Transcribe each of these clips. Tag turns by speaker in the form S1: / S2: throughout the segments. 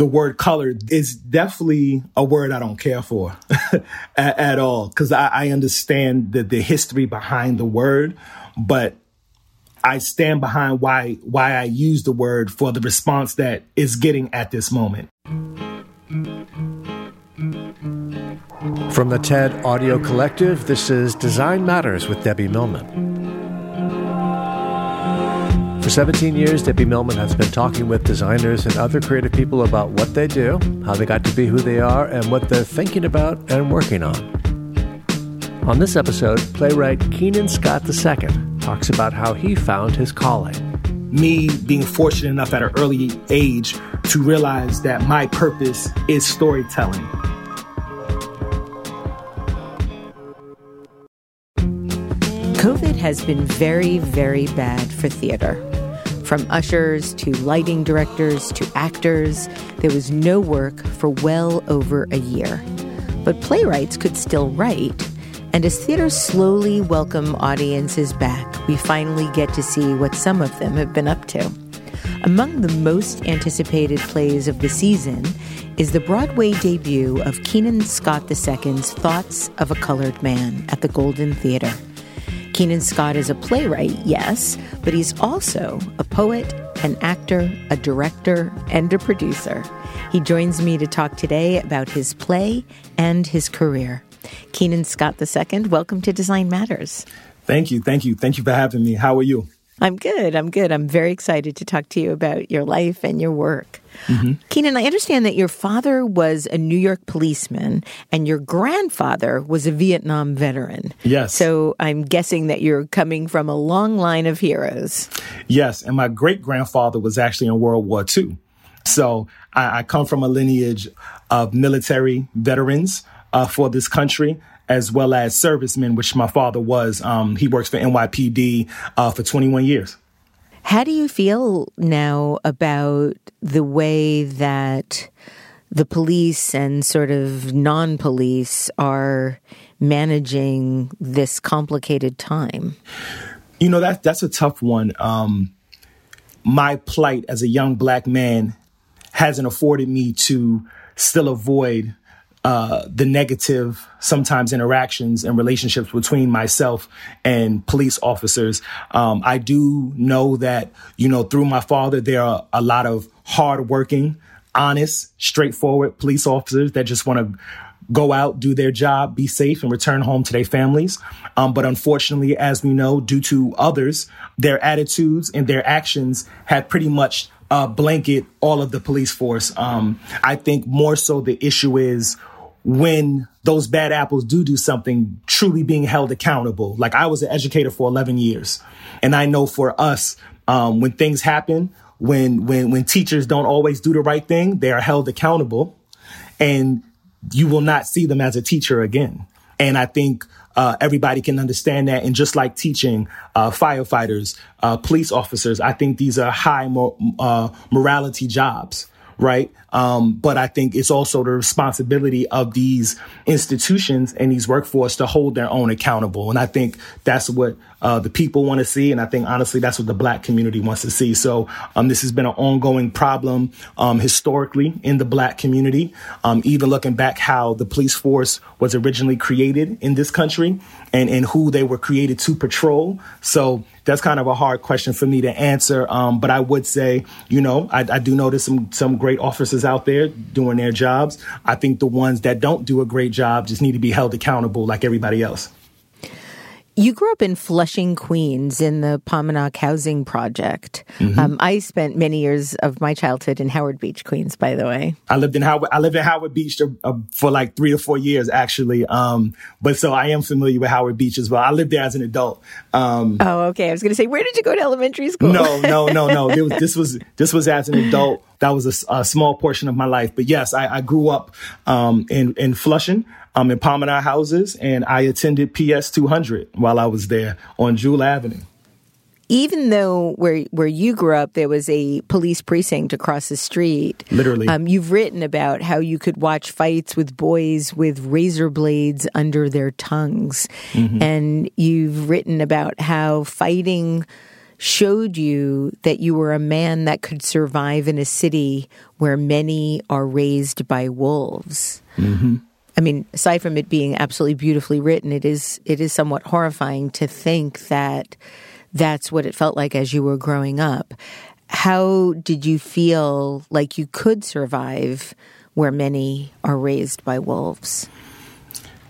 S1: the word color is definitely a word I don't care for at, at, all because I, I, understand the, the history behind the word, but I stand behind why why I use the word for the response that is getting at this moment.
S2: From the TED Audio Collective, this is Design Matters with Debbie Millman. For 17 years, Debbie Millman has been talking with designers and other creative people about what they do, how they got to be who they are, and what they're thinking about and working on. On this episode, playwright Keenan Scott II talks about how he found his calling.
S1: Me being fortunate enough at an early age to realize that my purpose is storytelling.
S3: COVID has been very, very bad for theater. From ushers to lighting directors to actors, there was no work for well over a year. But playwrights could still write, and as theaters slowly welcome audiences back, we finally get to see what some of them have been up to. Among the most anticipated plays of the season is the Broadway debut of Keenan Scott II's Thoughts of a Colored Man at the Golden Theater. Keenan Scott is a playwright, yes, but he's also a poet, an actor, a director, and a producer. He joins me to talk today about his play and his career. Keenan Scott II, welcome to Design Matters.
S1: Thank you. Thank you. Thank you for having me. How are you?
S3: I'm good. I'm good. I'm very excited to talk to you about your life and your work. Mm-hmm. Keenan, I understand that your father was a New York policeman and your grandfather was a Vietnam veteran.
S1: Yes.
S3: So I'm guessing that you're coming from a long line of heroes.
S1: Yes. And my great grandfather was actually in World War II. So I, I come from a lineage of military veterans uh, for this country as well as servicemen, which my father was. Um, he works for NYPD uh, for 21 years.
S3: How do you feel now about the way that the police and sort of non police are managing this complicated time?
S1: You know, that, that's a tough one. Um, my plight as a young black man hasn't afforded me to still avoid uh, the negative sometimes interactions and relationships between myself and police officers. Um, I do know that, you know, through my father, there are a lot of hardworking, honest, straightforward police officers that just want to go out, do their job, be safe, and return home to their families. Um, but unfortunately, as we know, due to others, their attitudes and their actions have pretty much uh, blanket all of the police force. Um, I think more so the issue is when those bad apples do do something, truly being held accountable. Like I was an educator for 11 years, and I know for us, um, when things happen, when when when teachers don't always do the right thing, they are held accountable, and you will not see them as a teacher again. And I think uh, everybody can understand that. And just like teaching uh, firefighters, uh, police officers, I think these are high uh, morality jobs right? Um, but I think it's also the responsibility of these institutions and these workforce to hold their own accountable. And I think that's what uh, the people want to see. And I think honestly, that's what the black community wants to see. So um, this has been an ongoing problem um, historically in the black community. Um, even looking back how the police force was originally created in this country and, and who they were created to patrol. So that's kind of a hard question for me to answer. Um, but I would say, you know, I, I do notice some some great officers out there doing their jobs. I think the ones that don't do a great job just need to be held accountable like everybody else.
S3: You grew up in Flushing, Queens, in the Pomonok Housing Project. Mm-hmm. Um, I spent many years of my childhood in Howard Beach, Queens. By the way,
S1: I lived in Howard. I lived in Howard Beach to, uh, for like three or four years, actually. Um, but so I am familiar with Howard Beach as well. I lived there as an adult.
S3: Um, oh, okay. I was going to say, where did you go to elementary school?
S1: No, no, no, no. Was, this was this was as an adult. That was a, a small portion of my life. But yes, I, I grew up um, in in Flushing um, in Pomonok houses, and I attended PS 200 while I was there on Jewel Avenue.
S3: Even though where where you grew up, there was a police precinct across the street.
S1: Literally,
S3: um, you've written about how you could watch fights with boys with razor blades under their tongues, mm-hmm. and you've written about how fighting showed you that you were a man that could survive in a city where many are raised by wolves. Mm-hmm. I mean, aside from it being absolutely beautifully written, it is it is somewhat horrifying to think that that's what it felt like as you were growing up. How did you feel like you could survive where many are raised by wolves?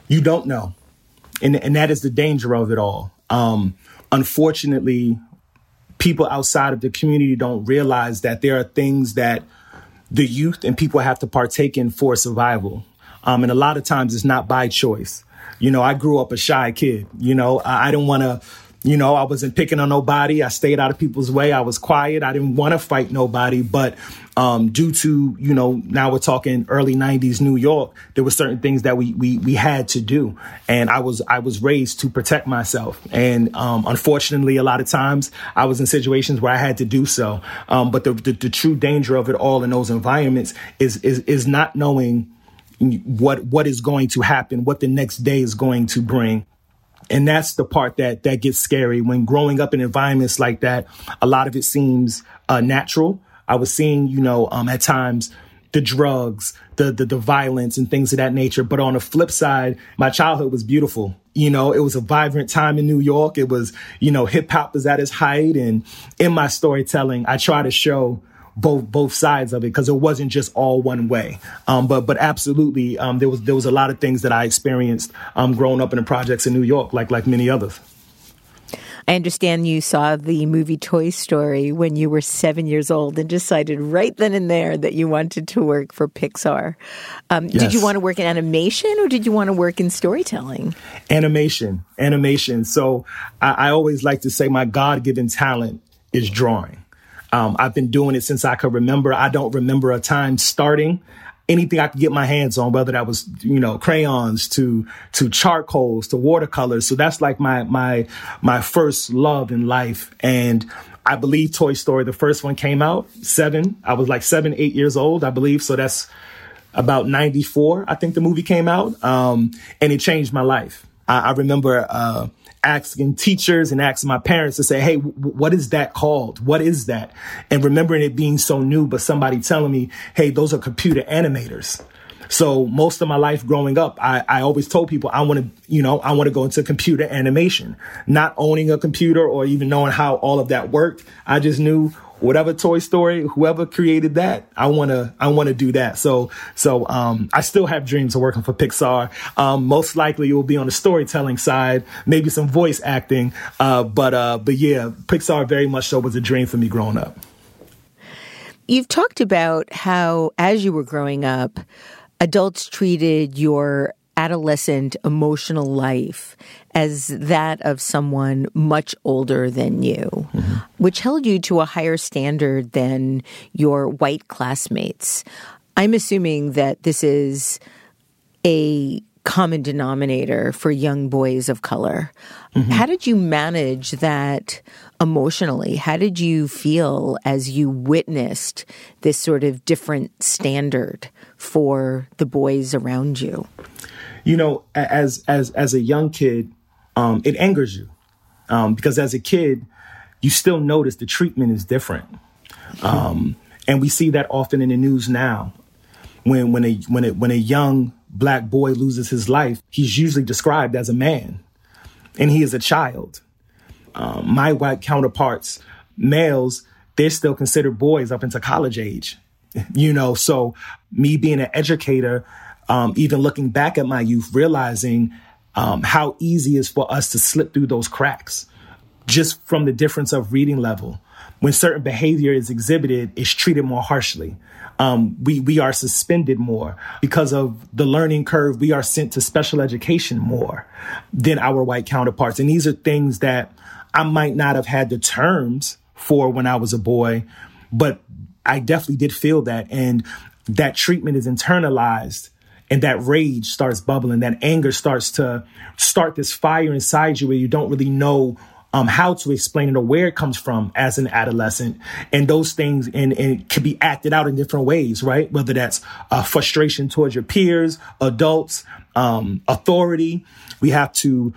S1: You don't know, and and that is the danger of it all. Um, unfortunately, people outside of the community don't realize that there are things that the youth and people have to partake in for survival. Um, and a lot of times it's not by choice. You know, I grew up a shy kid. You know, I, I didn't want to, you know, I wasn't picking on nobody. I stayed out of people's way. I was quiet. I didn't want to fight nobody. But um, due to, you know, now we're talking early 90s New York, there were certain things that we, we, we had to do. And I was, I was raised to protect myself. And um, unfortunately, a lot of times I was in situations where I had to do so. Um, but the, the, the true danger of it all in those environments is, is, is not knowing what what is going to happen, what the next day is going to bring. And that's the part that that gets scary when growing up in environments like that. A lot of it seems uh, natural. I was seeing, you know, um, at times the drugs, the, the the violence, and things of that nature. But on the flip side, my childhood was beautiful. You know, it was a vibrant time in New York. It was, you know, hip hop was at its height, and in my storytelling, I try to show both both sides of it because it wasn't just all one way. Um, but but absolutely, um, there was there was a lot of things that I experienced um, growing up in the projects in New York, like like many others.
S3: I understand you saw the movie Toy Story when you were seven years old and decided right then and there that you wanted to work for Pixar. Um, yes. Did you want to work in animation or did you want to work in storytelling?
S1: Animation, animation. So I, I always like to say my God given talent is drawing. Um, I've been doing it since I could remember. I don't remember a time starting anything I could get my hands on, whether that was, you know, crayons to, to charcoals to watercolors. So that's like my, my, my first love in life. And I believe Toy Story, the first one came out seven. I was like seven, eight years old, I believe. So that's about 94. I think the movie came out. Um, and it changed my life. I, I remember, uh, asking teachers and asking my parents to say, Hey, w- what is that called? What is that? And remembering it being so new, but somebody telling me, Hey, those are computer animators. So most of my life growing up, I, I always told people I want to, you know, I want to go into computer animation, not owning a computer or even knowing how all of that worked. I just knew whatever Toy Story, whoever created that, I wanna I wanna do that. So so um, I still have dreams of working for Pixar. Um, most likely it will be on the storytelling side, maybe some voice acting. Uh, but uh, but yeah, Pixar very much so was a dream for me growing up.
S3: You've talked about how as you were growing up, adults treated your adolescent emotional life as that of someone much older than you, mm-hmm. which held you to a higher standard than your white classmates. I'm assuming that this is a common denominator for young boys of color. Mm-hmm. How did you manage that emotionally? How did you feel as you witnessed this sort of different standard for the boys around you?
S1: You know, as as as a young kid, um, it angers you um, because as a kid, you still notice the treatment is different, um, and we see that often in the news now. When when a when a when a young black boy loses his life, he's usually described as a man, and he is a child. Um, my white counterparts, males, they're still considered boys up into college age. You know, so me being an educator, um, even looking back at my youth, realizing um, how easy it is for us to slip through those cracks just from the difference of reading level. When certain behavior is exhibited, it's treated more harshly um, we we are suspended more because of the learning curve. We are sent to special education more than our white counterparts, and these are things that I might not have had the terms for when I was a boy, but I definitely did feel that, and that treatment is internalized and that rage starts bubbling, that anger starts to start this fire inside you where you don't really know um, how to explain it or where it comes from as an adolescent. And those things and, and can be acted out in different ways, right? Whether that's uh, frustration towards your peers, adults, um, authority. We have to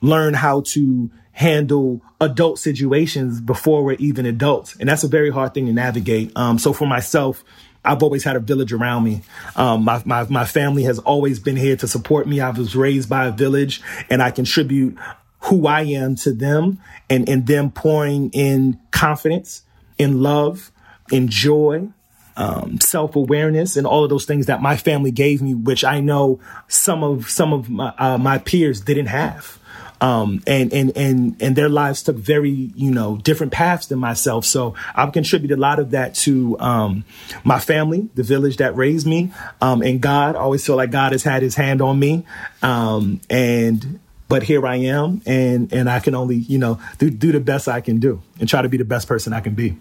S1: learn how to handle adult situations before we're even adults. And that's a very hard thing to navigate. Um, so for myself, I've always had a village around me. Um, my, my, my family has always been here to support me. I was raised by a village and I contribute who I am to them and, and them pouring in confidence, in love, in joy, um, self awareness, and all of those things that my family gave me, which I know some of some of my, uh, my peers didn't have. Um, and and and and their lives took very you know different paths than myself. So I've contributed a lot of that to um, my family, the village that raised me, um, and God. I always feel like God has had His hand on me, um, and but here I am, and and I can only you know do do the best I can do and try to be the best person I can be.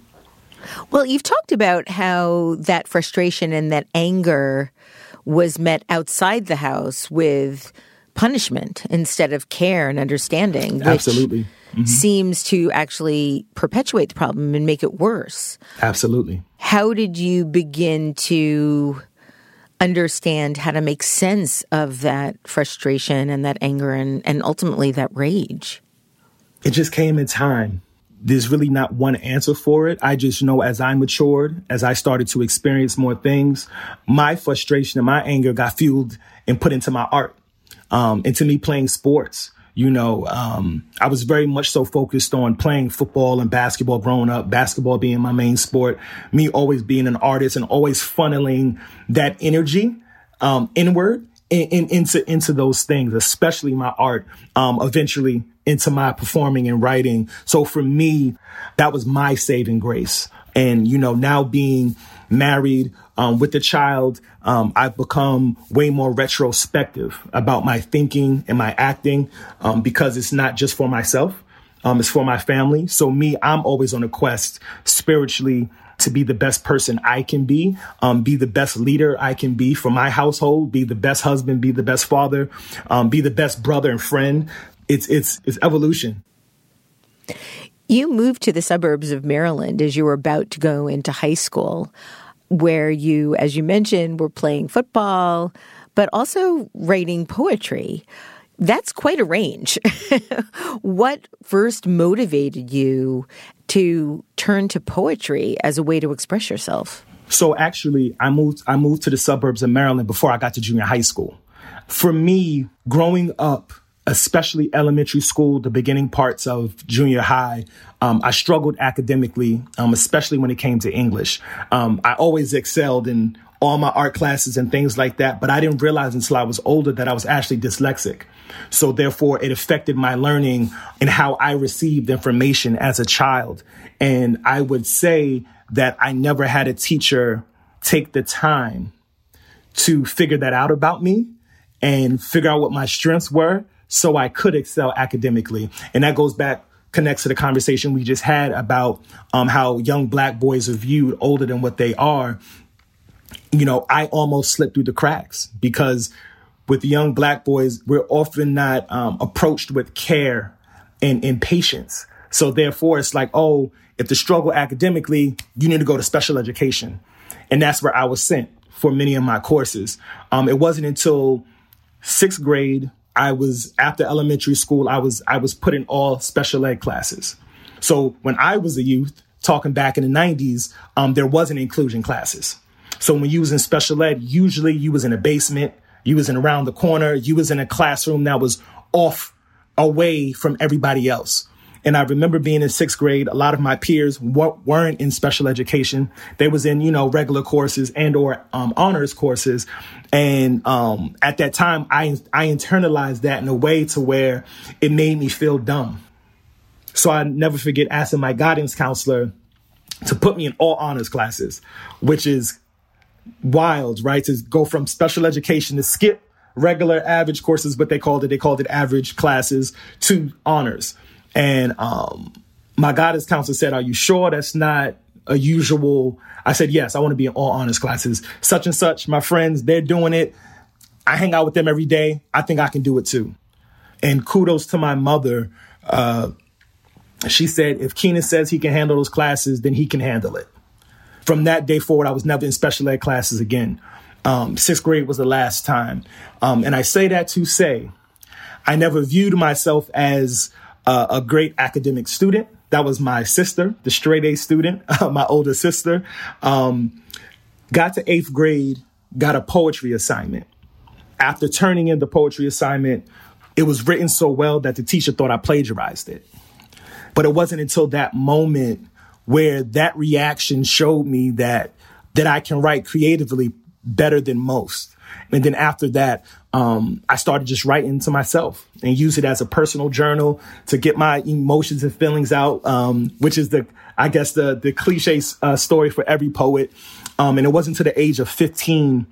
S3: Well, you've talked about how that frustration and that anger was met outside the house with punishment instead of care and understanding. Which
S1: Absolutely.
S3: Mm-hmm. Seems to actually perpetuate the problem and make it worse.
S1: Absolutely.
S3: How did you begin to understand how to make sense of that frustration and that anger and, and ultimately that rage?
S1: It just came in time. There's really not one answer for it. I just know as I matured, as I started to experience more things, my frustration and my anger got fueled and put into my art, um, into me playing sports. You know, um, I was very much so focused on playing football and basketball growing up, basketball being my main sport, me always being an artist and always funneling that energy um, inward in, in, into into those things, especially my art. Um, eventually into my performing and writing. So for me, that was my saving grace. And you know, now being married um, with the child, um, I've become way more retrospective about my thinking and my acting um, because it's not just for myself. Um, it's for my family. So me, I'm always on a quest spiritually to be the best person I can be, um, be the best leader I can be for my household, be the best husband, be the best father, um, be the best brother and friend. It's it's it's evolution.
S3: You moved to the suburbs of Maryland as you were about to go into high school where you, as you mentioned, were playing football, but also writing poetry. That's quite a range. what first motivated you to turn to poetry as a way to express yourself?
S1: So actually, I moved I moved to the suburbs of Maryland before I got to junior high school. For me, growing up especially elementary school, the beginning parts of junior high, um, I struggled academically, um, especially when it came to English. Um, I always excelled in all my art classes and things like that, but I didn't realize until I was older that I was actually dyslexic. So therefore, it affected my learning and how I received information as a child. And I would say that I never had a teacher take the time to figure that out about me and figure out what my strengths were so I could excel academically. And that goes back connects to the conversation we just had about um, how young black boys are viewed older than what they are. You know, I almost slipped through the cracks because with young black boys, we're often not um, approached with care and, and patience. So therefore, it's like, oh, if the struggle academically, you need to go to special education. And that's where I was sent for many of my courses. Um, it wasn't until sixth grade, I was after elementary school, I was I was put in all special ed classes. So when I was a youth, talking back in the 90s, um, there wasn't inclusion classes. So when you was in special ed, usually you was in a basement, you was in around the corner, you was in a classroom that was off away from everybody else. And I remember being in sixth grade, a lot of my peers weren't in special education. They was in, you know, regular courses and or um, honors courses. And um, at that time, I, I internalized that in a way to where it made me feel dumb. So I never forget asking my guidance counselor to put me in all honors classes, which is wild, right? To go from special education to skip regular average courses, but they called it, they called it average classes to honors. And um, my guidance counselor said, Are you sure that's not a usual? I said, Yes, I want to be in all honors classes. Such and such, my friends, they're doing it. I hang out with them every day. I think I can do it too. And kudos to my mother. Uh, she said, if Keenan says he can handle those classes, then he can handle it. From that day forward, I was never in special ed classes again. Um, sixth grade was the last time. Um, and I say that to say, I never viewed myself as uh, a great academic student. That was my sister, the straight A student, my older sister. Um, got to eighth grade, got a poetry assignment. After turning in the poetry assignment, it was written so well that the teacher thought I plagiarized it. But it wasn't until that moment where that reaction showed me that that I can write creatively better than most. And then after that, um, I started just writing to myself and use it as a personal journal to get my emotions and feelings out, um, which is the, I guess, the the cliche uh, story for every poet. Um, and it wasn't to the age of 15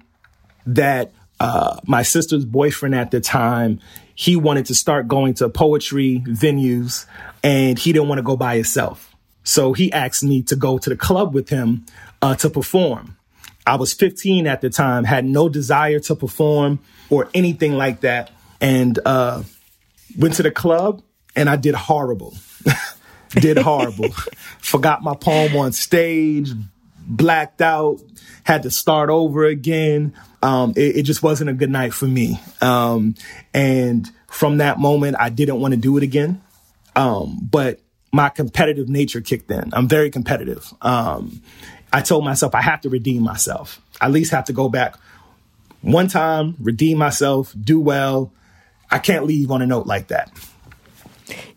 S1: that uh, my sister's boyfriend at the time, he wanted to start going to poetry venues and he didn't want to go by himself. So he asked me to go to the club with him uh, to perform. I was 15 at the time, had no desire to perform or anything like that, and uh, went to the club and I did horrible. did horrible. Forgot my poem on stage, blacked out, had to start over again. Um, it, it, just wasn't a good night for me. Um, and from that moment, I didn't want to do it again. Um, but my competitive nature kicked in. I'm very competitive. Um, I told myself I have to redeem myself. I at least have to go back one time, redeem myself, do well. I can't leave on a note like that.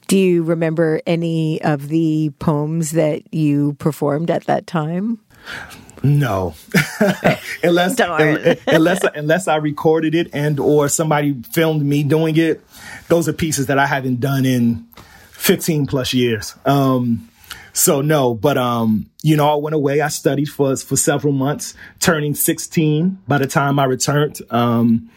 S3: Do you remember any of the poems that you performed at that time?
S1: No, unless unless unless I recorded it and or somebody filmed me doing it. Those are pieces that I haven't done in 15 plus years. Um, so no, but um, you know, I went away. I studied for for several months, turning 16 by the time I returned. Um,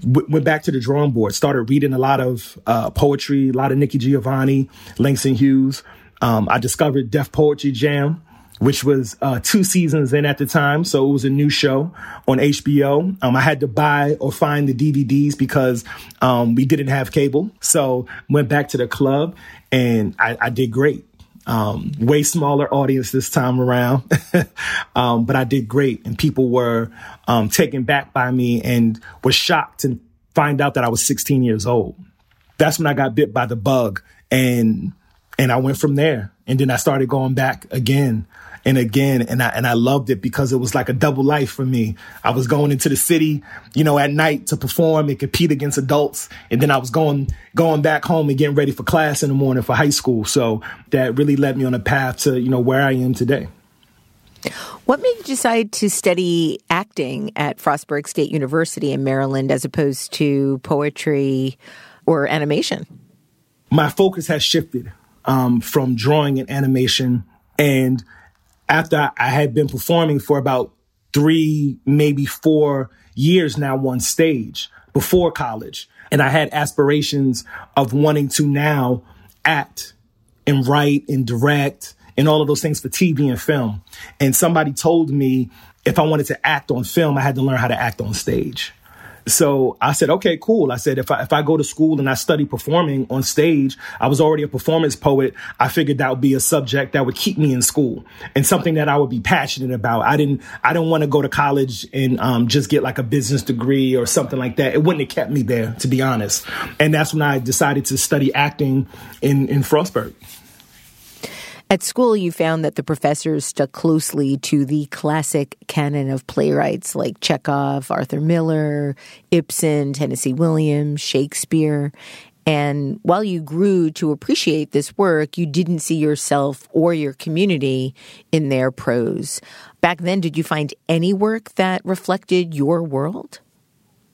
S1: w- went back to the drawing board, started reading a lot of uh, poetry, a lot of Nikki Giovanni, Langston Hughes. Um, I discovered Def Poetry Jam which was uh, two seasons in at the time. So it was a new show on HBO. Um, I had to buy or find the DVDs because um, we didn't have cable. So went back to the club and I, I did great. Um, way smaller audience this time around, um, but I did great, and people were um, taken back by me and were shocked to find out that I was 16 years old. That's when I got bit by the bug, and and I went from there. And then I started going back again and again. And I, and I loved it because it was like a double life for me. I was going into the city, you know, at night to perform and compete against adults. And then I was going, going back home and getting ready for class in the morning for high school. So that really led me on a path to, you know, where I am today.
S3: What made you decide to study acting at Frostburg State University in Maryland as opposed to poetry or animation?
S1: My focus has shifted um, from drawing and animation. And after I had been performing for about three, maybe four years now on stage before college, and I had aspirations of wanting to now act and write and direct and all of those things for TV and film. And somebody told me if I wanted to act on film, I had to learn how to act on stage. So I said, okay, cool. I said, if I, if I go to school and I study performing on stage, I was already a performance poet. I figured that would be a subject that would keep me in school and something that I would be passionate about. I didn't, I didn't want to go to college and um, just get like a business degree or something like that. It wouldn't have kept me there, to be honest. And that's when I decided to study acting in, in Frostburg.
S3: At school, you found that the professors stuck closely to the classic canon of playwrights like Chekhov, Arthur Miller, Ibsen, Tennessee Williams, Shakespeare. And while you grew to appreciate this work, you didn't see yourself or your community in their prose. Back then, did you find any work that reflected your world?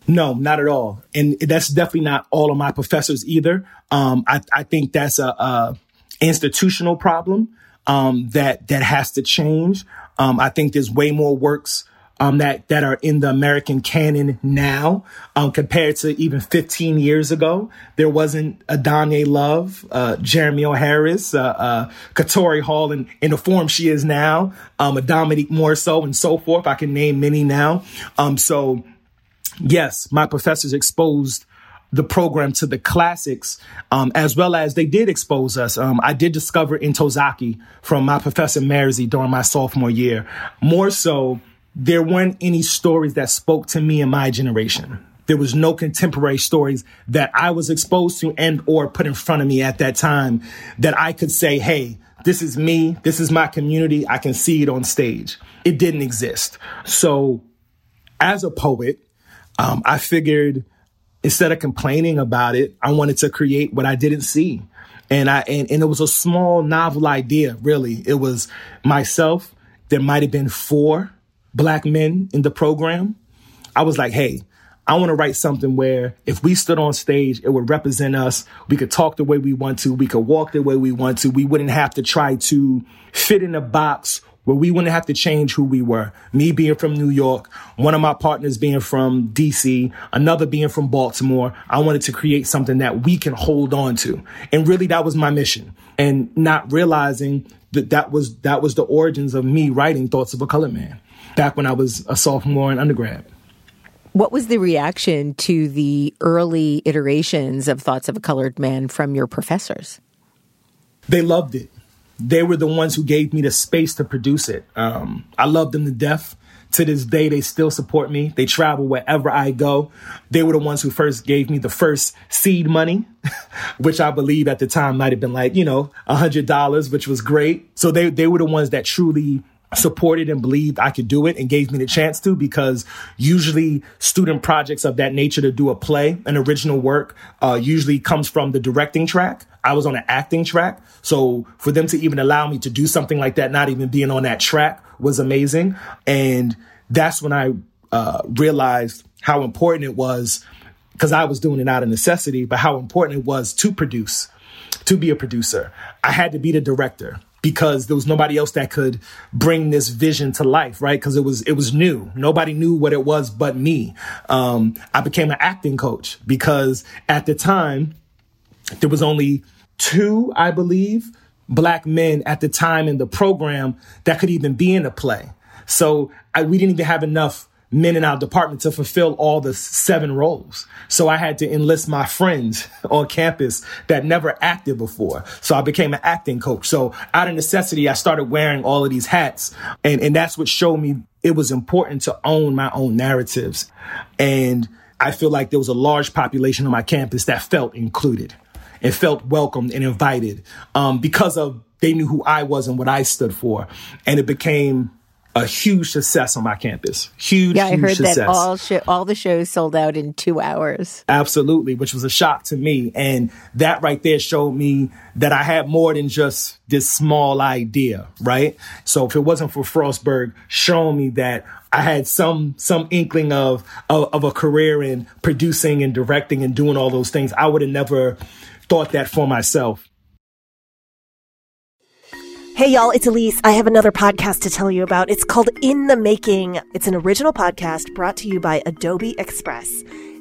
S1: No, not at all. And that's definitely not all of my professors either. Um, I, I, think that's a, a, institutional problem um, that that has to change. Um, I think there's way more works um, that that are in the American canon now um, compared to even 15 years ago. There wasn't a Donja Love, uh, Jeremy O. Harris, uh, uh, Katori Hall in, in the form she is now, um, a Dominique Morisseau, and so forth. I can name many now. Um, so, yes, my professors exposed the program to the classics, um, as well as they did expose us. Um, I did discover Ntozake from my professor Marzi during my sophomore year. More so, there weren't any stories that spoke to me in my generation. There was no contemporary stories that I was exposed to and or put in front of me at that time that I could say, hey, this is me. This is my community. I can see it on stage. It didn't exist. So as a poet, um, I figured instead of complaining about it, I wanted to create what I didn't see. And I and, and it was a small novel idea, really. It was myself. There might have been four black men in the program. I was like, hey, I want to write something where if we stood on stage, it would represent us. We could talk the way we want to. We could walk the way we want to. We wouldn't have to try to fit in a box where we wouldn't have to change who we were. Me being from New York, one of my partners being from DC, another being from Baltimore. I wanted to create something that we can hold on to. And really that was my mission. And not realizing that that was, that was the origins of me writing Thoughts of a Colored Man back when I was a sophomore in undergrad.
S3: What was the reaction to the early iterations of Thoughts of a Colored Man from your professors?
S1: They loved it they were the ones who gave me the space to produce it. Um, I love them to death. To this day, they still support me. They travel wherever I go. They were the ones who first gave me the first seed money, which I believe at the time might have been like, you know, a hundred dollars, which was great. So they, they were the ones that truly supported and believed I could do it and gave me the chance to because usually student projects of that nature to do a play, an original work, uh, usually comes from the directing track. I was on an acting track. So for them to even allow me to do something like that, not even being on that track was amazing. And that's when I uh, realized how important it was because I was doing it out of necessity, but how important it was to produce, to be a producer. I had to be the director because there was nobody else that could bring this vision to life, right? Because it was it was new. Nobody knew what it was but me. Um, I became an acting coach because at the time there was only two, I believe, black men at the time in the program that could even be in a play. So I, we didn't even have enough men in our department to fulfill all the seven roles. So I had to enlist my friends on campus that never acted before. So I became an acting coach. So out of necessity, I started wearing all of these hats. And, and that's what showed me it was important to own my own narratives. And I feel like there was a large population on my campus that felt included and felt welcomed and invited um, because of they knew who I was and what I stood for. And it became a huge success on my campus. Huge,
S3: yeah, I
S1: huge
S3: heard
S1: success.
S3: that all sh- all the shows sold out in two hours.
S1: Absolutely, which was a shock to me, and that right there showed me that I had more than just this small idea, right? So if it wasn't for Frostburg showing me that I had some some inkling of, of of a career in producing and directing and doing all those things, I would have never thought that for myself.
S4: Hey, y'all, it's Elise. I have another podcast to tell you about. It's called In the Making. It's an original podcast brought to you by Adobe Express.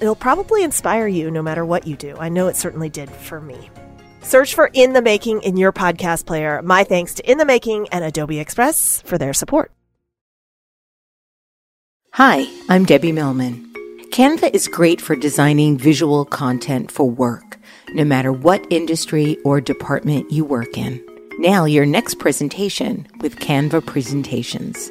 S4: it'll probably inspire you no matter what you do. I know it certainly did for me. Search for In the Making in your podcast player. My thanks to In the Making and Adobe Express for their support.
S3: Hi, I'm Debbie Millman. Canva is great for designing visual content for work, no matter what industry or department you work in. Now, your next presentation with Canva Presentations.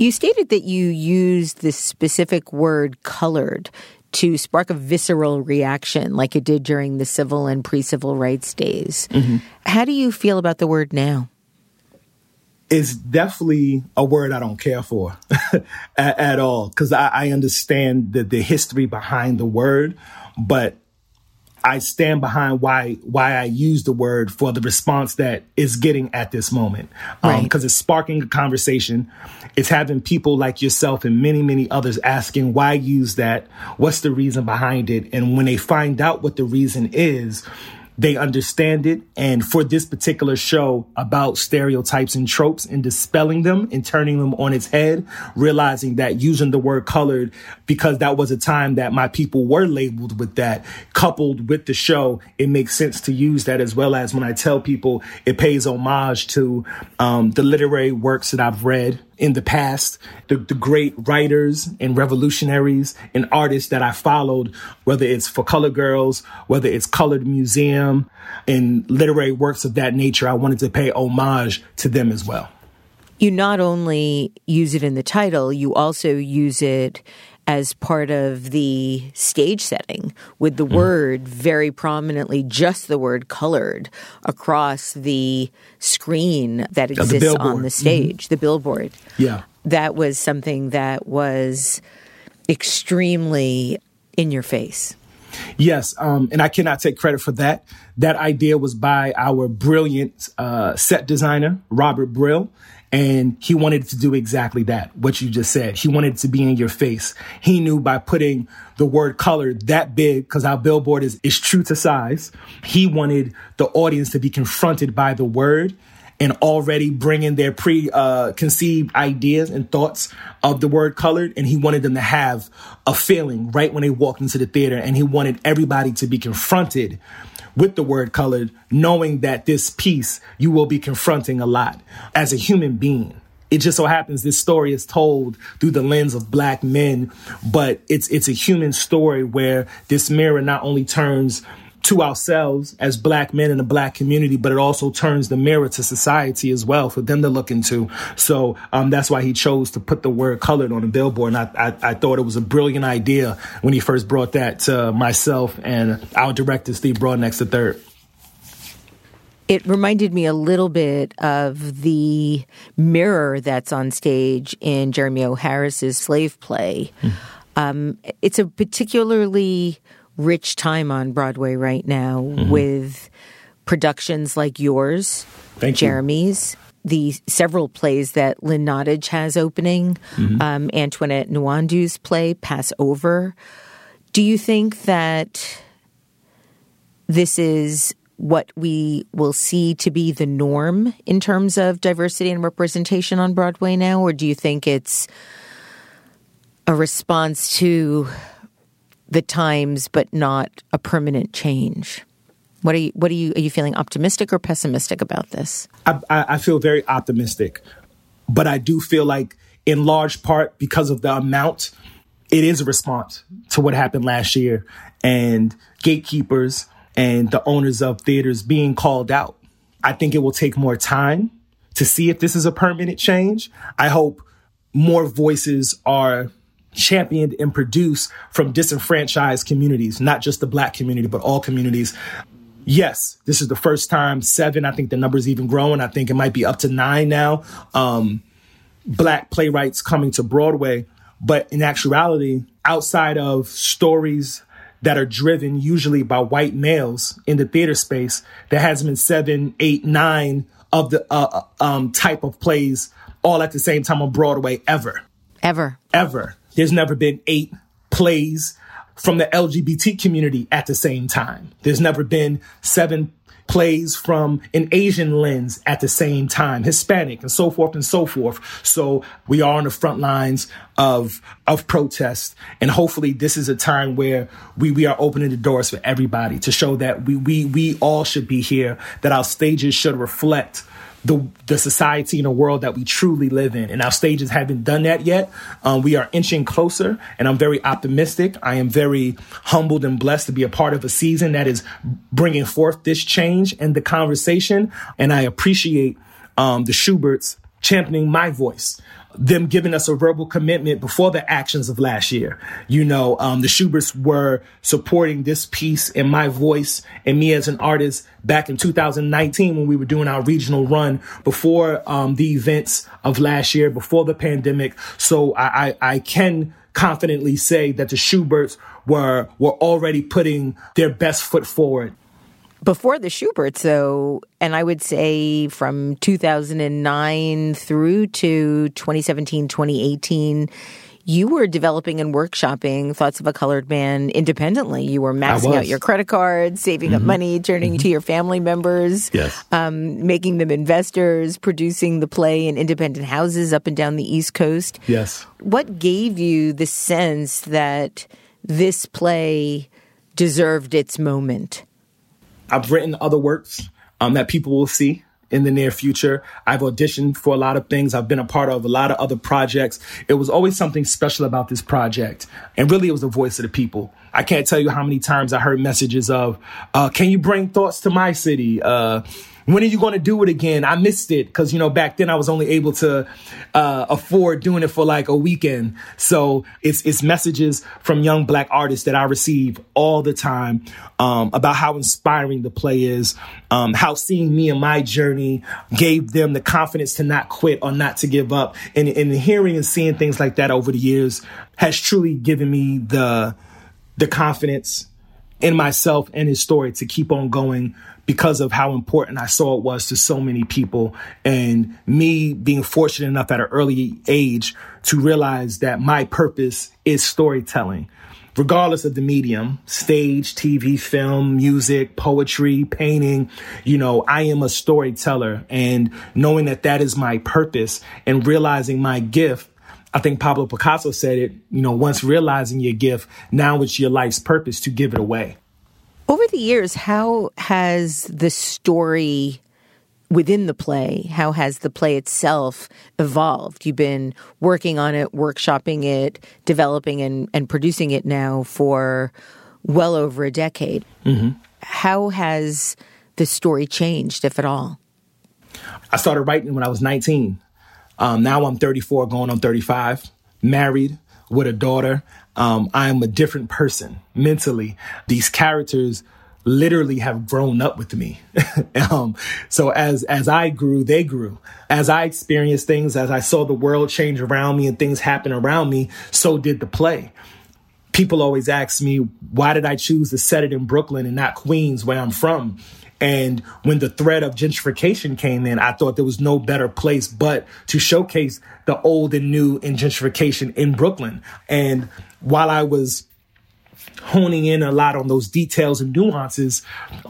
S3: You stated that you used the specific word colored to spark a visceral reaction like it did during the civil and pre civil rights days. Mm-hmm. How do you feel about the word now?
S1: It's definitely a word I don't care for at, at, all because I, I understand the, the history behind the word, but I stand behind why why I use the word for the response that is getting at this moment. Because um, right. it's sparking a conversation. It's having people like yourself and many, many others asking why use that? What's the reason behind it? And when they find out what the reason is, they understand it. And for this particular show about stereotypes and tropes and dispelling them and turning them on its head, realizing that using the word colored, because that was a time that my people were labeled with that, coupled with the show, it makes sense to use that as well as when I tell people it pays homage to um, the literary works that I've read in the past, the, the great writers and revolutionaries and artists that I followed, whether it's for Color Girls, whether it's Colored Museum and literary works of that nature, I wanted to pay homage to them as well.
S3: You not only use it in the title, you also use it as part of the stage setting with the mm. word very prominently, just the word colored across the screen that exists the on the mm-hmm. stage, mm-hmm. the billboard.
S1: Yeah.
S3: That was something that was extremely in your face.
S1: Yes, um, and I cannot take credit for that. That idea was by our brilliant uh, set designer, Robert Brill. And he wanted to do exactly that, what you just said. He wanted to be in your face. He knew by putting the word color that big, because our billboard is, is true to size, he wanted the audience to be confronted by the word and already bringing their pre-conceived uh, ideas and thoughts of the word colored. And he wanted them to have a feeling right when they walked into the theater. And he wanted everybody to be confronted with the word colored, knowing that this piece you will be confronting a lot as a human being. It just so happens this story is told through the lens of black men, but it's it's a human story where this mirror not only turns to ourselves as black men in the black community, but it also turns the mirror to society as well for them to look into. So um, that's why he chose to put the word colored on the billboard. And I, I, I, thought it was a brilliant idea when he first brought that to myself and our director, Steve Broadnax the third.
S3: It reminded me a little bit of the mirror that's on stage in Jeremy O. Harris's slave play. Mm. Um, it's a particularly rich time on Broadway right now mm-hmm. with productions like yours,
S1: Thank
S3: Jeremy's,
S1: you.
S3: the several plays that Lynn Nottage has opening, mm-hmm. um, Antoinette Nwandu's play, Pass Over. Do you think that this is what we will see to be the norm in terms of diversity and representation on Broadway now, or do you think it's a response to the times but not a permanent change? What are you what are you are you feeling optimistic or pessimistic about this?
S1: I, I feel very optimistic, but I do feel like in large part because of the amount, it is a response to what happened last year and gatekeepers and the owners of theaters being called out. I think it will take more time to see if this is a permanent change. I hope more voices are championed and produced from disenfranchised communities, not just the black community, but all communities. Yes, this is the first time seven. I think the number's even growing. I think it might be up to nine now. Um, black playwrights coming to Broadway. But in actuality, outside of stories that are driven usually by white males in the theater space. There has been seven, eight, nine of the uh, uh, um, type of plays all at the same time on Broadway ever.
S3: Ever.
S1: Ever. There's never been eight plays from the LGBT community at the same time. There's never been seven plays from an Asian lens at the same time, Hispanic and so forth and so forth. So we are on the front lines of of protest. And hopefully this is a time where we, we are opening the doors for everybody to show that we we we all should be here, that our stages should reflect the the society and the world that we truly live in. And our stages haven't done that yet. Um, we are inching closer, and I'm very optimistic. I am very humbled and blessed to be a part of a season that is bringing forth this change and the conversation. And I appreciate um, the Shuberts championing my voice them giving us a verbal commitment before the actions of last year. You know, um, the Shuberts were supporting this piece and my voice and me as an artist back in 2019 when we were doing our regional run before um, the events of last year, before the pandemic. So I, I, I can confidently say that the Shuberts were were already putting their best foot forward
S3: before the Shuberts, though, and I would say from 2009 through to 2017, 2018, you were developing and workshopping Thoughts of a Colored Man independently. You were maxing out your credit cards, saving mm-hmm. up money, turning mm-hmm. to your family members,
S2: yes.
S3: um, making them investors, producing the play in independent houses up and down the East Coast.
S1: Yes.
S3: What gave you the sense that this play deserved its moment?
S1: I've written other works um, that people will see in the near future. I've auditioned for a lot of things. I've been a part of a lot of other projects. It was always something special about this project. And really, it was the voice of the people. I can't tell you how many times I heard messages of, uh, can you bring thoughts to my city? Uh, when are you going to do it again? I missed it because, you know, back then I was only able to uh, afford doing it for like a weekend. So it's, it's messages from young black artists that I receive all the time um, about how inspiring the play is, um, how seeing me and my journey gave them the confidence to not quit or not to give up. And, and hearing and seeing things like that over the years has truly given me the, the confidence in myself and his story to keep on going because of how important I saw it was to so many people and me being fortunate enough at an early age to realize that my purpose is storytelling. Regardless of the medium, stage, TV, film, music, poetry, painting, you know, I am a storyteller and knowing that that is my purpose and realizing my gift I think Pablo Picasso said it, you know, once realizing your gift, now it's your life's purpose to give it away.
S3: Over the years, how has the story within the play, how has the play itself evolved? You've been working on it, workshopping it, developing and, and producing it now for well over a decade. Mm-hmm. How has the story changed, if at all?
S1: I started writing when I was 19. Um, now I'm 34, going on 35, married with a daughter. Um, I'm a different person mentally. These characters literally have grown up with me. um, so as as I grew, they grew. As I experienced things, as I saw the world change around me and things happen around me, so did the play. People always ask me, why did I choose to set it in Brooklyn and not Queens, where I'm from? And when the threat of gentrification came in, I thought there was no better place but to showcase the old and new in gentrification in Brooklyn. And while I was honing in a lot on those details and nuances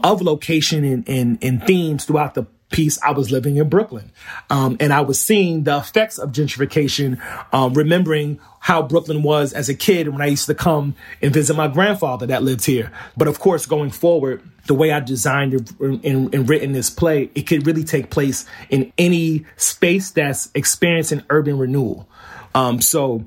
S1: of location and, and, and themes throughout the piece, I was living in Brooklyn. Um, and I was seeing the effects of gentrification, um, remembering how Brooklyn was as a kid when I used to come and visit my grandfather that lived here. But of course, going forward, the way I designed and, written this play, it could really take place in any space that's experiencing urban renewal. Um, so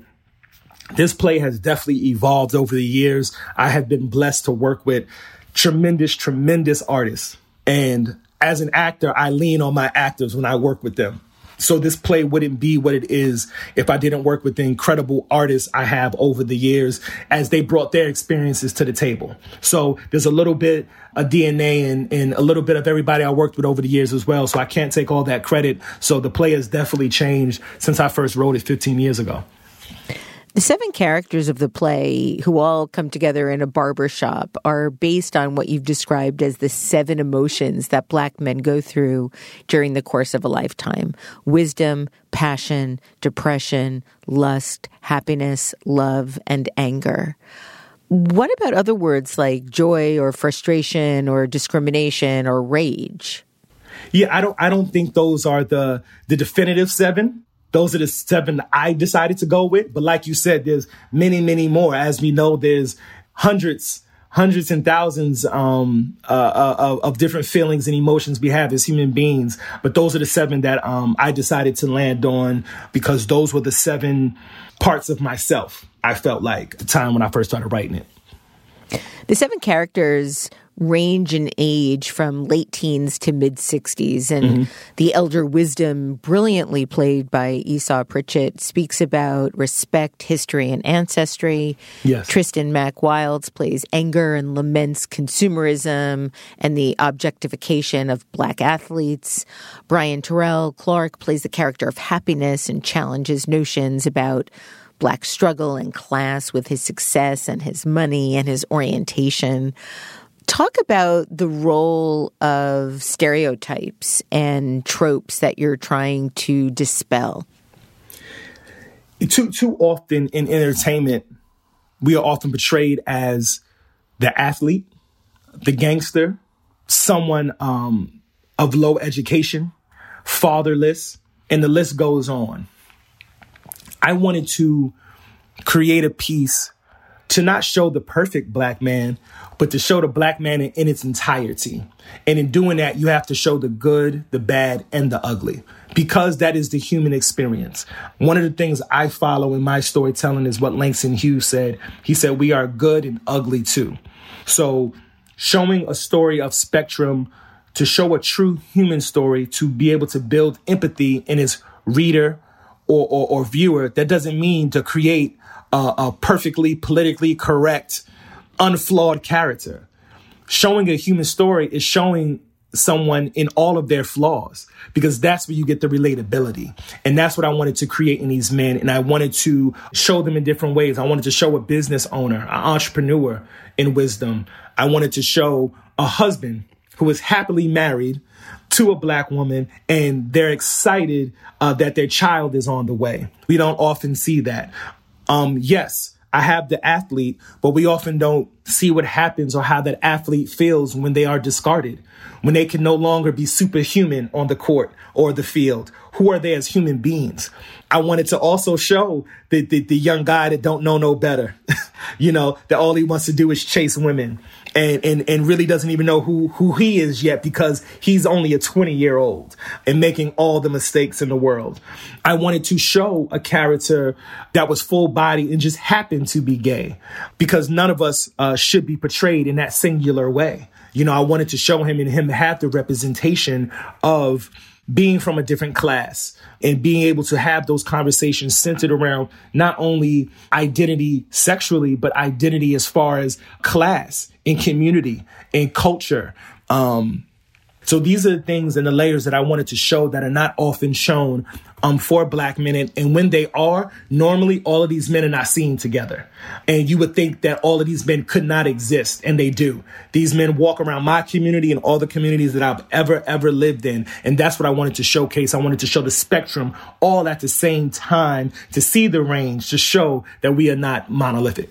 S1: this play has definitely evolved over the years. I have been blessed to work with tremendous, tremendous artists. And as an actor, I lean on my actors when I work with them. So this play wouldn't be what it is if I didn't work with the incredible artists I have over the years as they brought their experiences to the table. So there's a little bit of DNA and, and a little bit of everybody I worked with over the years as well. So I can't take all that credit. So the play has definitely changed since I first wrote it 15 years ago.
S3: The seven characters of the play, who all come together in a barber shop, are based on what you've described as the seven emotions that black men go through during the course of a lifetime wisdom, passion, depression, lust, happiness, love, and anger. What about other words like joy or frustration or discrimination or rage?
S1: Yeah, I don't I don't think those are the the definitive seven those are the seven I decided to go with. But like you said, there's many, many more. As we know, there's hundreds, hundreds and thousands um, uh, uh, of different feelings and emotions we have as human beings. But those are the seven that um, I decided to land on because those were the seven parts of myself I felt like at the time when I first started writing it.
S3: The seven characters range in age from late teens to mid 60s. And mm-hmm. the elder wisdom, brilliantly played by Esau Pritchett, speaks about respect, history, and ancestry.
S1: Yes.
S3: Tristan Mack Wilds plays anger and laments consumerism and the objectification of black athletes. Brian Terrell Clark plays the character of happiness and challenges notions about black struggle and class with his success and his money and his orientation. Talk about the role of stereotypes and tropes that you're trying to dispel.
S1: Too too often in entertainment, we are often portrayed as the athlete, the gangster, someone um, of low education, fatherless, and the list goes on. I wanted to create a piece to not show the perfect black man, but to show the black man in, in, its entirety. And in doing that, you have to show the good, the bad, and the ugly, because that is the human experience. One of the things I follow in my storytelling is what Langston Hughes said. He said, We are good and ugly too. So, showing a story of spectrum to show a true human story, to be able to build empathy in its reader or, or, or viewer, that doesn't mean to create a, a perfectly politically correct, unflawed character. Showing a human story is showing someone in all of their flaws because that's where you get the relatability. And that's what I wanted to create in these men. And I wanted to show them in different ways. I wanted to show a business owner, an entrepreneur in wisdom. I wanted to show a husband who is happily married to a black woman and they're excited uh, that their child is on the way. We don't often see that. Um, yes, I have the athlete, but we often don't see what happens or how that athlete feels when they are discarded, when they can no longer be superhuman on the court or the field. Who are they as human beings? I wanted to also show the, the, the young guy that don't know no better, you know, that all he wants to do is chase women and, and, and really doesn't even know who, who he is yet because he's only a 20 year old and making all the mistakes in the world. I wanted to show a character that was full body and just happened to be gay because none of us uh, should be portrayed in that singular way. You know, I wanted to show him and him have the representation of being from a different class and being able to have those conversations centered around not only identity sexually, but identity as far as class and community and culture. Um, so these are the things and the layers that I wanted to show that are not often shown um, for black men. And, and, when they are, normally all of these men are not seen together. And you would think that all of these men could not exist, and they do. These men walk around my community and all the communities that I've ever, ever lived in. And that's what I wanted to showcase. I wanted to show the spectrum all at the same time to see the range, to show that we are not monolithic.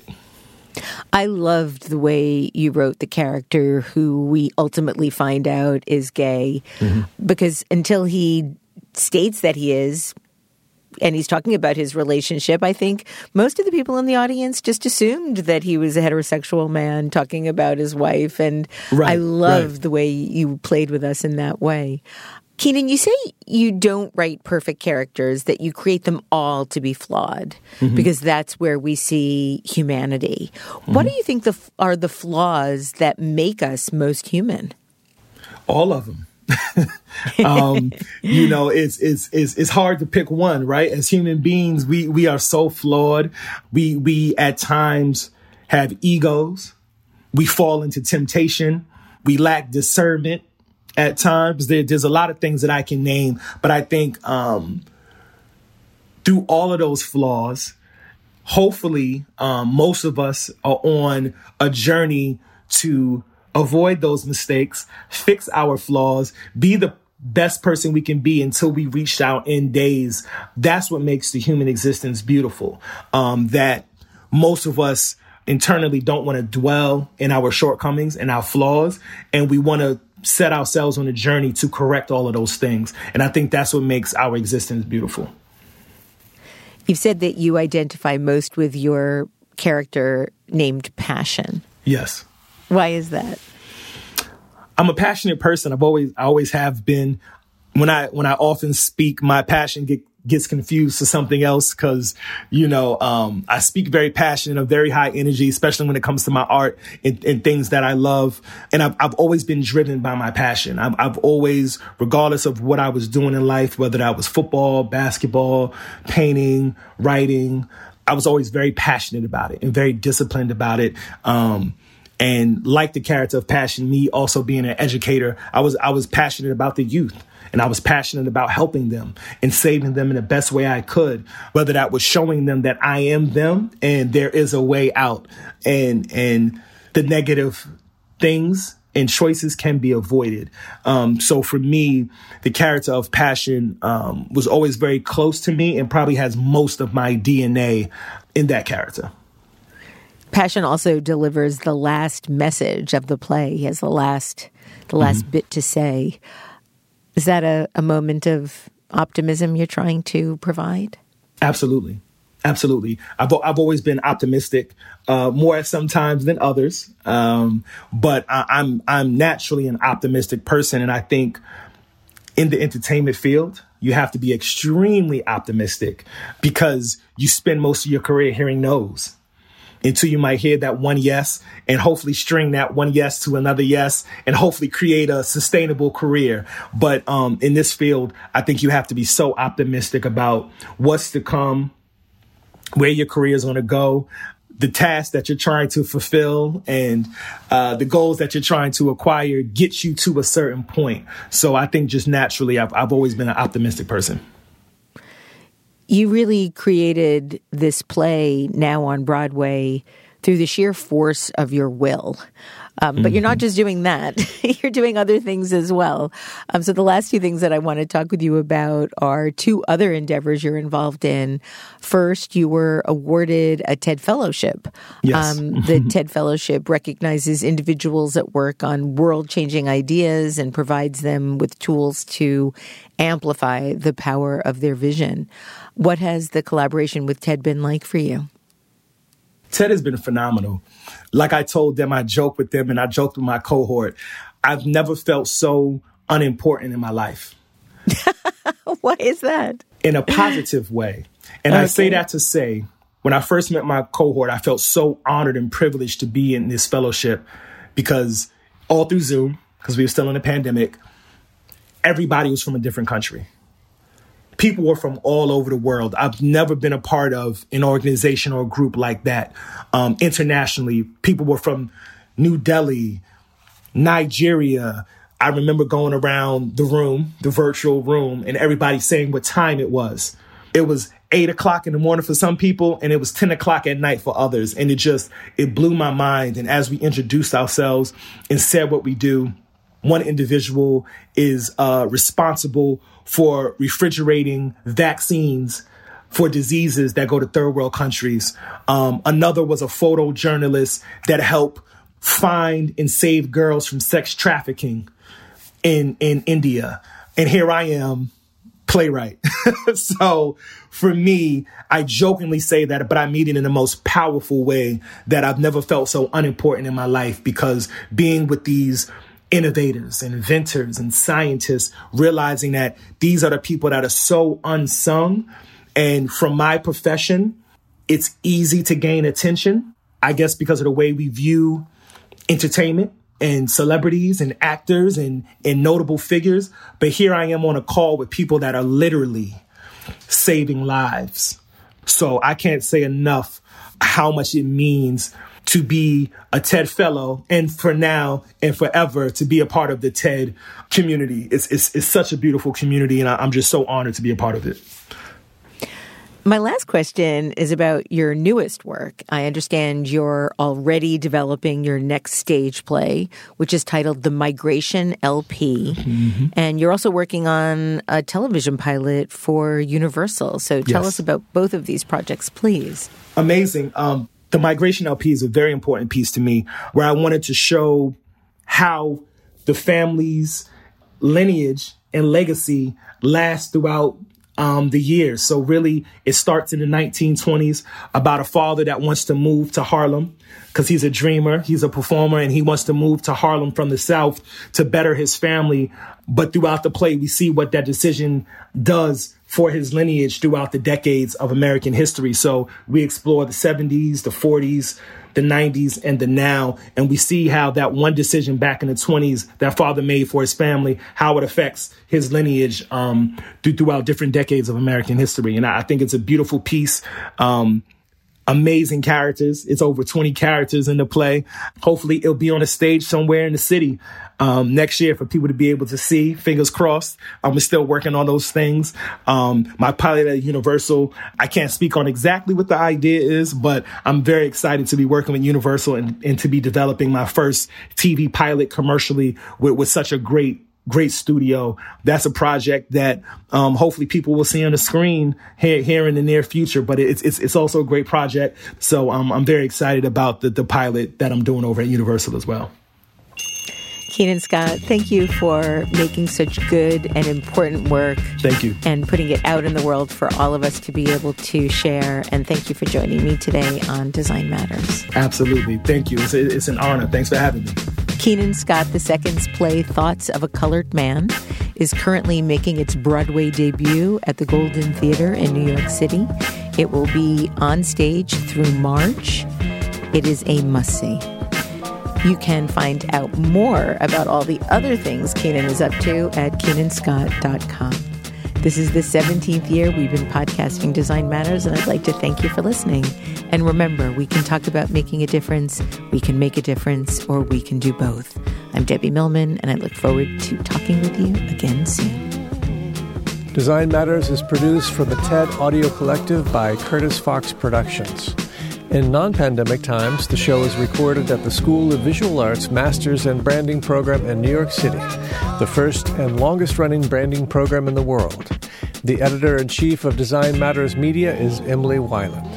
S3: I loved the way you wrote the character who we ultimately find out is gay mm-hmm. because until he states that he is, and he's talking about his relationship, I think most of the people in the audience just assumed that he was a heterosexual man talking about his wife. And right, I love right. the way you played with us in that way. Keenan, you say you don't write perfect characters, that you create them all to be flawed mm-hmm. because that's where we see humanity. Mm-hmm. What do you think the, are the flaws that make us most human?
S1: All of them. um, you know, it's, it's, it's, it's hard to pick one, right? As human beings, we, we are so flawed. We, we at times have egos. We fall into temptation. We lack discernment at times. There, there's a lot of things that I can name, but I think, um, through all of those flaws, hopefully, um, most of us are on a journey to avoid those mistakes, fix our flaws, be the best person we can be until we reach our end days. That's what makes the human existence beautiful. Um, that most of us internally don't want to dwell in our shortcomings and our flaws, and we want to set ourselves on a journey to correct all of those things. And I think that's what makes our existence beautiful.
S3: You've said that you identify most with your character named Passion.
S1: Yes.
S3: Why is that?
S1: I'm a passionate person. I've always, I always have been. When I, when I often speak, my passion get, gets confused to something else because, you know, um, I speak very passionate, of very high energy, especially when it comes to my art and, and things that I love. And I've, I've always been driven by my passion. I've, I've always, regardless of what I was doing in life, whether that was football, basketball, painting, writing, I was always very passionate about it and very disciplined about it. Um, and like the character of passion me also being an educator i was i was passionate about the youth and i was passionate about helping them and saving them in the best way i could whether that was showing them that i am them and there is a way out and and the negative things and choices can be avoided. Um, so for me, the character of Passion um, was always very close to me and probably has most of my DNA in that character.
S3: Passion also delivers the last message of the play. He has the last the last mm-hmm. bit to say. Is that a, a moment of optimism you're trying to provide?
S1: Absolutely. Absolutely. I've, I've always been optimistic, uh, more at some times than others. Um, but I, I'm, I'm naturally an optimistic person. And I think in the entertainment field, you have to be extremely optimistic because you spend most of your career hearing no's until you might hear that one yes and hopefully string that one yes to another yes and hopefully create a sustainable career. But um, in this field, I think you have to be so optimistic about what's to come, where your career is going to go, the tasks that you're trying to fulfill and uh, the goals that you're trying to acquire get you to a certain point. So I think just naturally, I've, I've always been an optimistic person
S3: you really created this play now on Broadway through the sheer force of your will. Um, but mm-hmm. you're not mm-hmm. just doing that, you're doing other things as well. Um, so, the last two things that I want to talk with you about are two other endeavors you're involved in. First, you were awarded a TED Fellowship.
S1: Yes. Um,
S3: the TED Fellowship recognizes individuals that work on world changing ideas and provides them with tools to amplify the power of their vision. What has the collaboration with TED been like for you?
S1: TED has been phenomenal. Like I told them, I joke with them and I joked with my cohort. I've never felt so unimportant in my life.
S3: Why is that?
S1: In a positive way. And okay. I say that to say, when I first met my cohort, I felt so honored and privileged to be in this fellowship because all through Zoom, because we were still in a pandemic, everybody was from a different country people were from all over the world. I've never been a part of an organization or a group like that. Um, internationally, people were from New Delhi, Nigeria. I remember going around the room, the virtual room, and everybody saying what time it was. It was eight o'clock in the morning for some people, and it was 10 o'clock at night for others. And it just, it blew my mind. And as we introduced ourselves and said what we do, one individual is uh, responsible for refrigerating vaccines for diseases that go to third world countries. Um, another was a photojournalist that helped find and save girls from sex trafficking in in India. And here I am, playwright. so for me, I jokingly say that, but I mean it in the most powerful way that I've never felt so unimportant in my life because being with these innovators and inventors and scientists, realizing that these are the people that are so unsung. And from my profession, it's easy to gain attention, I guess, because of the way we view entertainment and celebrities and actors and, and notable figures. But here I am on a call with people that are literally saving lives. So I can't say enough how much it means to be a TED fellow and for now and forever to be a part of the TED community. It's, it's, it's such a beautiful community and I'm just so honored to be a part of it.
S3: My last question is about your newest work. I understand you're already developing your next stage play, which is titled The Migration LP. Mm-hmm. And you're also working on a television pilot for Universal. So tell yes. us about both of these projects, please.
S1: Amazing. Um, the Migration LP is a very important piece to me where I wanted to show how the family's lineage and legacy lasts throughout um, the years. So really, it starts in the 1920s about a father that wants to move to Harlem because he's a dreamer, he's a performer, and he wants to move to Harlem from the South to better his family. But throughout the play, we see what that decision does for his lineage throughout the decades of American history. So we explore the 70s, the 40s, the 90s and the now. And we see how that one decision back in the 20s that father made for his family, how it affects his lineage um, through, throughout different decades of American history. And I, I think it's a beautiful piece. Um, amazing characters. It's over 20 characters in the play. Hopefully it'll be on a stage somewhere in the city um, next year for people to be able to see. Fingers crossed. I'm still working on those things. Um, my pilot at Universal, I can't speak on exactly what the idea is, but I'm very excited to be working with Universal and, and to be developing my first TV pilot commercially with, with such a great great studio. That's a project that um, hopefully people will see on the screen here, here in the near future. But it's it's, it's also a great project. So um, I'm very excited about the, the pilot that I'm doing over at Universal as well.
S3: Keenan Scott, thank you for making such good and important work.
S1: Thank you.
S3: And putting it out in the world for all of us to be able to share. And thank you for joining me today on Design Matters.
S1: Absolutely. Thank you. It's, it's an honor. Thanks for having me.
S3: Keenan Scott II's play Thoughts of a Colored Man is currently making its Broadway debut at the Golden Theater in New York City. It will be on stage through March. It is a must see. You can find out more about all the other things Keenan is up to at keenanscott.com. This is the 17th year we've been podcasting Design Matters, and I'd like to thank you for listening. And remember, we can talk about making a difference, we can make a difference, or we can do both. I'm Debbie Millman, and I look forward to talking with you again soon.
S2: Design Matters is produced for the TED Audio Collective by Curtis Fox Productions. In non pandemic times, the show is recorded at the School of Visual Arts Masters and Branding Program in New York City, the first and longest running branding program in the world. The editor in chief of Design Matters Media is Emily Weiland.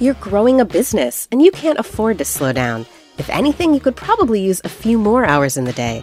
S5: You're growing a business and you can't afford to slow down. If anything, you could probably use a few more hours in the day.